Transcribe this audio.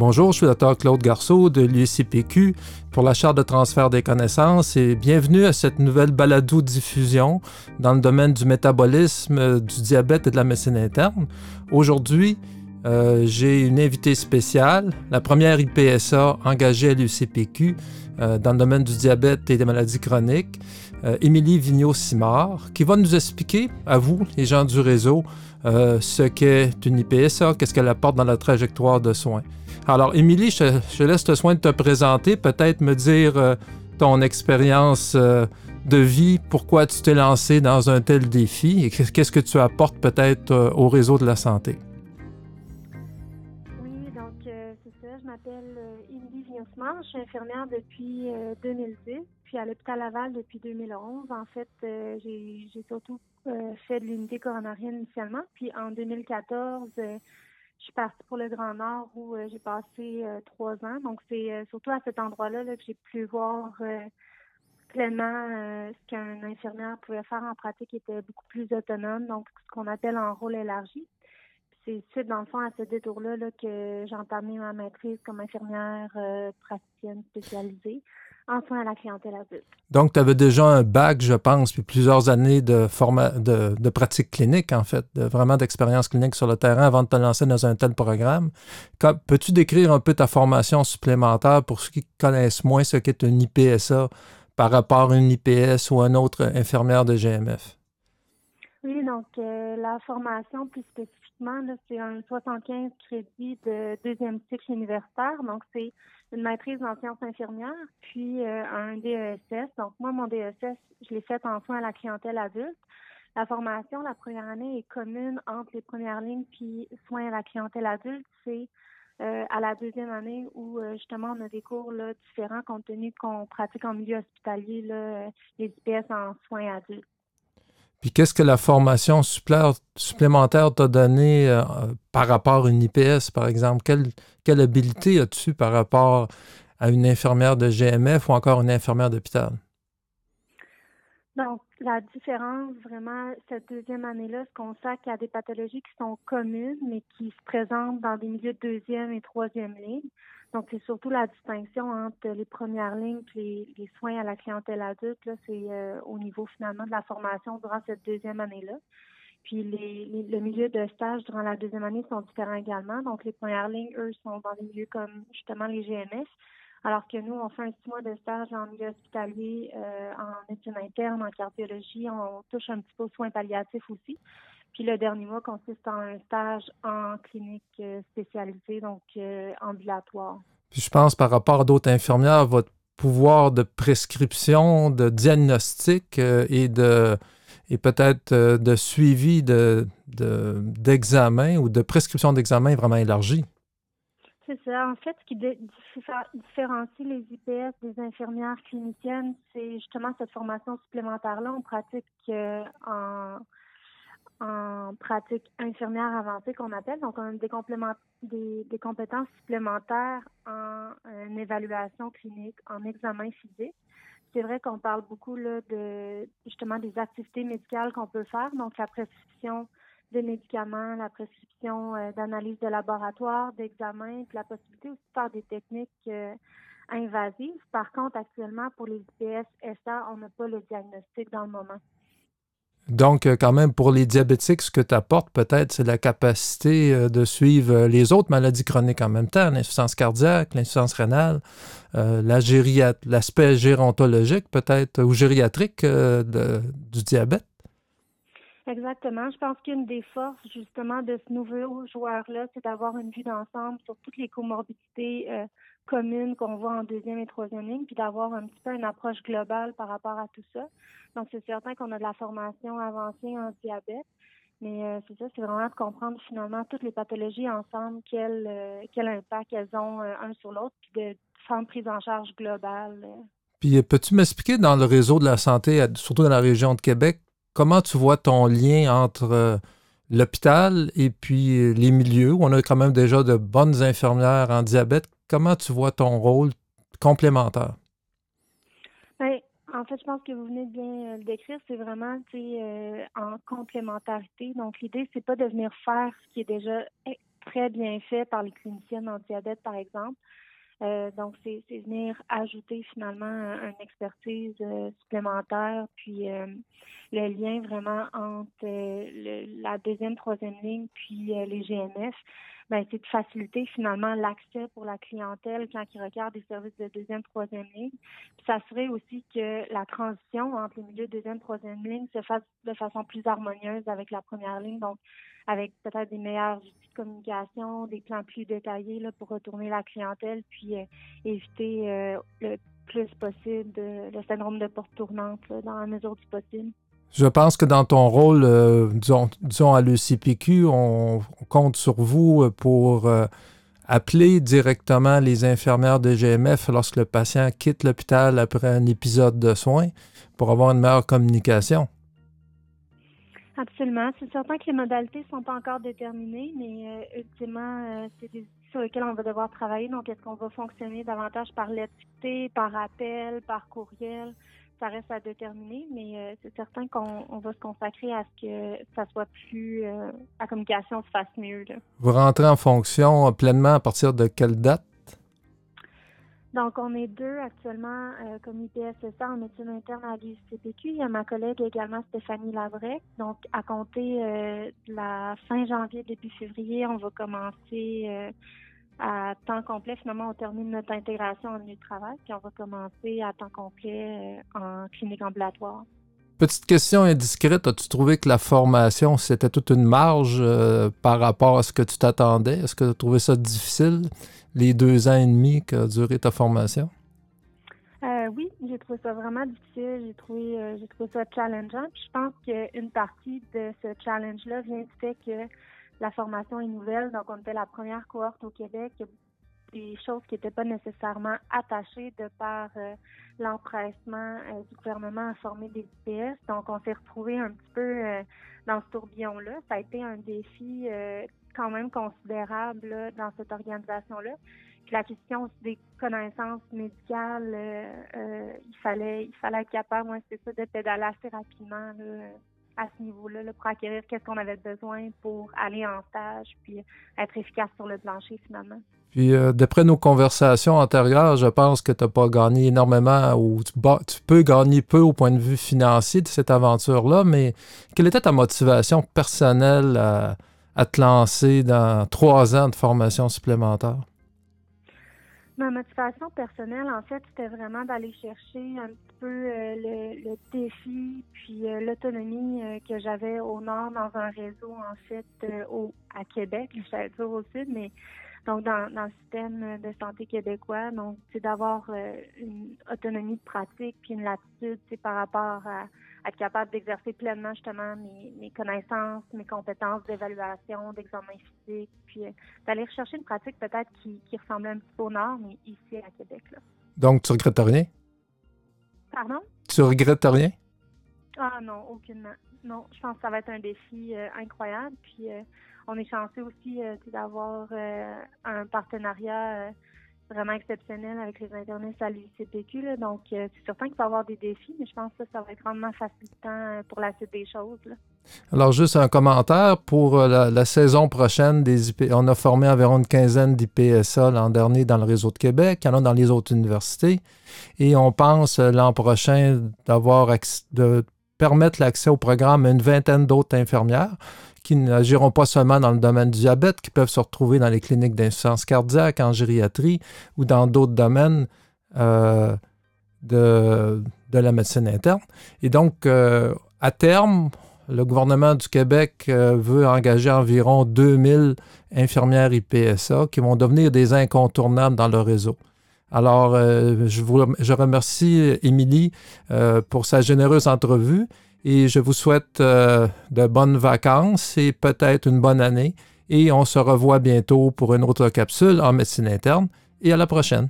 Bonjour, je suis le Dr Claude Garceau de l'UCPQ pour la Charte de transfert des connaissances et bienvenue à cette nouvelle balado-diffusion dans le domaine du métabolisme, du diabète et de la médecine interne. Aujourd'hui, euh, j'ai une invitée spéciale, la première IPSA engagée à l'UCPQ euh, dans le domaine du diabète et des maladies chroniques, Émilie Vigneault-Simard, qui va nous expliquer, à vous, les gens du réseau, ce qu'est une IPSA, qu'est-ce qu'elle apporte dans la trajectoire de soins. Alors, Émilie, je, laisse le soin de te présenter, peut-être me dire euh, ton expérience euh, de vie, pourquoi tu t'es lancé dans un tel défi et qu'est-ce que tu apportes peut-être euh, au réseau de la santé. Donc c'est ça. Je m'appelle Émilie Vignosman. Je suis infirmière depuis 2010, puis à l'hôpital Laval depuis 2011. En fait, j'ai surtout fait de l'unité coronarienne initialement, puis en 2014 je suis partie pour le Grand Nord où euh, j'ai passé euh, trois ans. Donc, c'est euh, surtout à cet endroit-là que j'ai pu voir pleinement ce qu'un infirmière pouvait faire en pratique était beaucoup plus autonome, donc ce qu'on appelle un rôle élargi. C'est suite, dans le fond, à ce détour-là que j'ai entamé ma maîtrise comme infirmière praticienne spécialisée en à la clientèle adulte. Donc, tu avais déjà un bac, je pense, puis plusieurs années de, de, de pratique clinique, en fait, de, vraiment d'expérience clinique sur le terrain avant de te lancer dans un tel programme. Peux-tu décrire un peu ta formation supplémentaire pour ceux qui connaissent moins ce qu'est une IPSA par rapport à une IPS ou une autre infirmière de GMF? Oui, donc euh, la formation plus spécifiquement, c'est un 75 crédits de deuxième cycle universitaire. Donc, c'est une maîtrise en sciences infirmières, puis euh, un DESS. Donc, moi, mon DESS, je l'ai fait en soins à la clientèle adulte. La formation, la première année est commune entre les premières lignes puis soins à la clientèle adulte. C'est euh, à la deuxième année où euh, justement on a des cours là, différents compte tenu qu'on pratique en milieu hospitalier là, les IPS en soins adultes. Puis qu'est-ce que la formation supplémentaire t'a donné euh, par rapport à une IPS, par exemple? Quelle, quelle habilité as-tu par rapport à une infirmière de GMF ou encore une infirmière d'hôpital? Donc, la différence, vraiment, cette deuxième année-là, qu'il y a des pathologies qui sont communes, mais qui se présentent dans des milieux de deuxième et troisième ligne. Donc, c'est surtout la distinction entre les premières lignes et les, soins à la clientèle adulte. Là, c'est euh, au niveau finalement de la formation durant cette deuxième année-là. Puis les, le milieu de stage durant la deuxième année sont différents également. Donc, les premières lignes, eux, sont dans des milieux comme justement les GMS. Alors que nous, on fait un six mois de stage en milieu hospitalier, euh, en médecine interne, en cardiologie. On touche un petit peu aux soins palliatifs aussi. Puis le dernier mois consiste en un stage en clinique euh, spécialisée, donc euh, ambulatoire. Puis je pense par rapport à d'autres infirmières, votre pouvoir de prescription, de diagnostic euh, et de et peut-être de suivi de, d'examen ou de prescription d'examen est vraiment élargi. C'est ça. En fait, ce qui différencie les IPS des infirmières cliniciennes, c'est justement cette formation supplémentaire-là. On pratique en en pratique infirmière avancée qu'on appelle. Donc, on a des, des, des compétences supplémentaires en, évaluation clinique, en examen physique. C'est vrai qu'on parle beaucoup là, de justement des activités médicales qu'on peut faire, donc la prescription des médicaments, la prescription euh, d'analyse de laboratoire, d'examen, puis la possibilité aussi de faire des techniques euh, invasives. Par contre, actuellement, pour les IPS SA, on n'a pas le diagnostic dans le moment. Donc, euh, quand même, pour les diabétiques, ce que tu apportes peut-être, c'est la capacité euh, de suivre euh, les autres maladies chroniques en même temps, l'insuffisance cardiaque, l'insuffisance rénale, l'aspect gérontologique peut-être ou gériatrique du diabète. Exactement. Je pense qu'une des forces justement de ce nouveau joueur-là, c'est d'avoir une vue d'ensemble sur toutes les comorbidités communes qu'on voit en deuxième et troisième ligne, puis d'avoir un petit peu une approche globale par rapport à tout ça. Donc, c'est certain qu'on a de la formation avancée en diabète, mais euh, c'est ça, c'est vraiment de comprendre finalement toutes les pathologies ensemble, quel, euh, quel impact elles ont euh, un sur l'autre, puis de faire une prise en charge globale. Puis, peux-tu m'expliquer dans le réseau de la santé, surtout dans la région de Québec, comment tu vois ton lien entre l'hôpital et puis les milieux où on a quand même déjà de bonnes infirmières en diabète? Comment tu vois ton rôle complémentaire? Bien, en fait, je pense que vous venez de bien le décrire. C'est vraiment euh, en complémentarité. Donc, l'idée, c'est pas de venir faire ce qui est déjà très bien fait par les cliniciennes en diabète, par exemple. Euh, donc, c'est venir ajouter finalement une expertise euh, supplémentaire, puis euh, le lien vraiment entre la deuxième, troisième ligne, puis les GMF, ben, c'est de faciliter finalement l'accès pour la clientèle quand ils regardent des services de deuxième, troisième ligne, puis s'assurer aussi que la transition entre les milieux de deuxième, troisième ligne se fasse de façon plus harmonieuse avec la première ligne. Donc, avec peut-être des meilleurs outils de communication, des plans plus détaillés là, pour retourner la clientèle, puis euh, éviter euh, le plus possible le syndrome de porte tournante dans la mesure du possible. Je pense que dans ton rôle, euh, disons, à l'ECPQ, on, compte sur vous pour appeler directement les infirmières de GMF lorsque le patient quitte l'hôpital après un épisode de soins pour avoir une meilleure communication. Absolument. C'est certain que les modalités ne sont pas encore déterminées, mais euh, ultimement, euh, c'est des sur lesquels on va devoir travailler. Donc, est-ce qu'on va fonctionner davantage par lettrité, par appel, par courriel? Ça reste à déterminer, mais euh, c'est certain qu'on va se consacrer à ce que ça soit plus, la communication se fasse mieux. Vous rentrez en fonction pleinement à partir de quelle date? Donc, on est deux actuellement euh, comme IPSSA en médecine interne à l'UCPQ. Il y a ma collègue également, Stéphanie Lavrec. Donc, à compter euh, de la fin janvier, début février, on va commencer euh, à temps complet. Finalement, on termine notre intégration en lieu de travail, puis on va commencer à temps complet en clinique ambulatoire. Petite question indiscrète, as-tu trouvé que la formation, c'était toute une marge par rapport à ce que tu t'attendais? Est-ce que tu as trouvé ça difficile? les deux ans et demi qu'a duré ta formation? Euh, oui, j'ai trouvé ça vraiment difficile. J'ai trouvé, euh, j'ai trouvé ça challengeant. Puis je pense qu'une partie de ce challenge-là vient du fait que la formation est nouvelle. Donc, on était la première cohorte au Québec. Des choses qui n'étaient pas nécessairement attachées de par euh, l'empressement du gouvernement à former des IPS. Donc, on s'est retrouvé un petit peu dans ce tourbillon-là. Ça a été un défi quand même considérable dans cette organisation-là. Puis la question aussi des connaissances médicales, euh, euh, il fallait il fallait être capable, moi, c'est ça, de pédaler assez rapidement à ce niveau-là pour acquérir qu'est-ce qu'on avait besoin pour aller en stage puis être efficace sur le plancher finalement. Puis, euh, d'après nos conversations antérieures, je pense que tu n'as pas gagné énormément ou tu, peux gagner peu au point de vue financier de cette aventure-là, mais quelle était ta motivation personnelle à te lancer dans trois ans de formation supplémentaire? Ma motivation personnelle, en fait, c'était vraiment d'aller chercher un petit peu euh, le, défi puis euh, l'autonomie euh, que j'avais au nord dans un réseau, en fait, au, à Québec, je dire au sud, mais donc dans, le système de santé québécois. Donc, c'est d'avoir une autonomie de pratique puis une latitude par rapport à, être capable d'exercer pleinement justement mes, connaissances, mes compétences d'évaluation, d'examen physique, puis euh, d'aller rechercher une pratique peut-être qui, qui ressemble un petit peu au Nord, mais ici à Québec. Là. Donc, tu regrettes rien? Pardon? Tu regrettes rien? Ah non, aucunement. Non, je pense que ça va être un défi euh, incroyable. Puis euh, on est chanceux aussi d'avoir un partenariat vraiment exceptionnel avec les internistes à l'UCPQ. Donc, euh, c'est certain qu'il va y avoir des défis, mais je pense que ça va être vraiment facilitant euh, pour la suite des choses. Alors, juste un commentaire. Pour euh, la, saison prochaine, des on a formé environ une quinzaine d'IPSA l'an dernier dans le réseau de Québec. Il y en a dans les autres universités. Et on pense l'an prochain d'avoir de permettre l'accès au programme à une vingtaine d'autres infirmières qui n'agiront pas seulement dans le domaine du diabète, qui peuvent se retrouver dans les cliniques d'insuffisance cardiaque, en gériatrie ou dans d'autres domaines euh, de, la médecine interne. Et donc, euh, à terme, le gouvernement du Québec euh, veut engager environ 2000 infirmières IPSA qui vont devenir des incontournables dans le réseau. Alors, je, remercie Émilie pour sa généreuse entrevue et je vous souhaite euh, de bonnes vacances et peut-être une bonne année. Et on se revoit bientôt pour une autre capsule en médecine interne. Et à la prochaine.